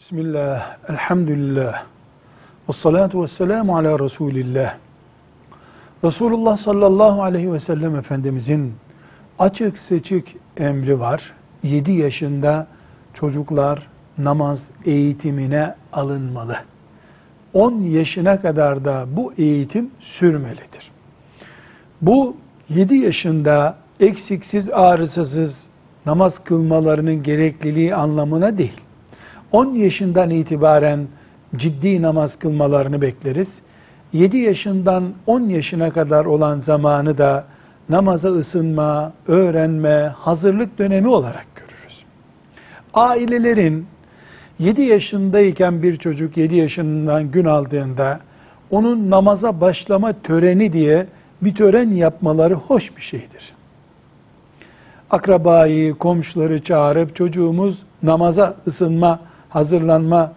Bismillah, elhamdülillah, ve salatu ve selamu ala Resulillah. Resulullah sallallahu aleyhi ve sellem Efendimizin açık seçik emri var. 7 yaşında çocuklar namaz eğitimine alınmalı. 10 yaşına kadar da bu eğitim sürmelidir. Bu 7 yaşında eksiksiz ağrısız namaz kılmalarının gerekliliği anlamına değil. 10 yaşından itibaren ciddi namaz kılmalarını bekleriz. 7 yaşından 10 yaşına kadar olan zamanı da namaza ısınma, öğrenme, hazırlık dönemi olarak görürüz. Ailelerin 7 yaşındayken bir çocuk 7 yaşından gün aldığında onun namaza başlama töreni diye bir tören yapmaları hoş bir şeydir. Akrabayı, komşuları çağırıp çocuğumuz namaza ısınma, hazırlanma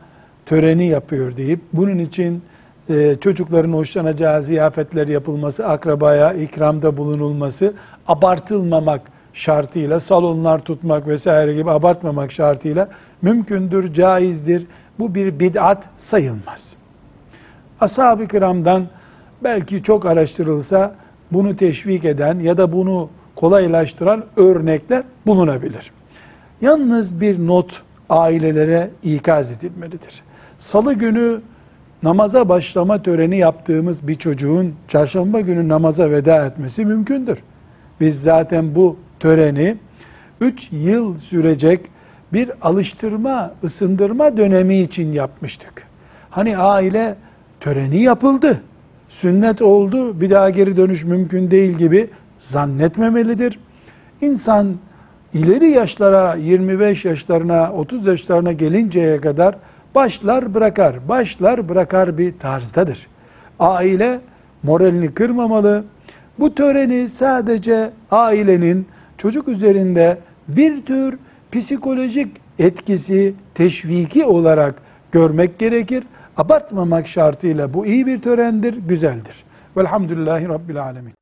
töreni yapıyor deyip bunun için e, çocukların hoşlanacağı ziyafetler yapılması, akrabaya ikramda bulunulması, abartılmamak şartıyla, salonlar tutmak vesaire gibi abartmamak şartıyla mümkündür, caizdir. Bu bir bid'at sayılmaz. Ashab-ı kiramdan belki çok araştırılsa bunu teşvik eden ya da bunu kolaylaştıran örnekler bulunabilir. Yalnız bir not ailelere ikaz edilmelidir. Salı günü namaza başlama töreni yaptığımız bir çocuğun çarşamba günü namaza veda etmesi mümkündür. Biz zaten bu töreni 3 yıl sürecek bir alıştırma, ısındırma dönemi için yapmıştık. Hani aile töreni yapıldı, sünnet oldu, bir daha geri dönüş mümkün değil gibi zannetmemelidir. İnsan ileri yaşlara 25 yaşlarına 30 yaşlarına gelinceye kadar başlar bırakar, başlar bırakar bir tarzdadır. Aile moralini kırmamalı. Bu töreni sadece ailenin çocuk üzerinde bir tür psikolojik etkisi, teşviki olarak görmek gerekir. Abartmamak şartıyla bu iyi bir törendir, güzeldir. Velhamdülillahi Rabbil Alemin.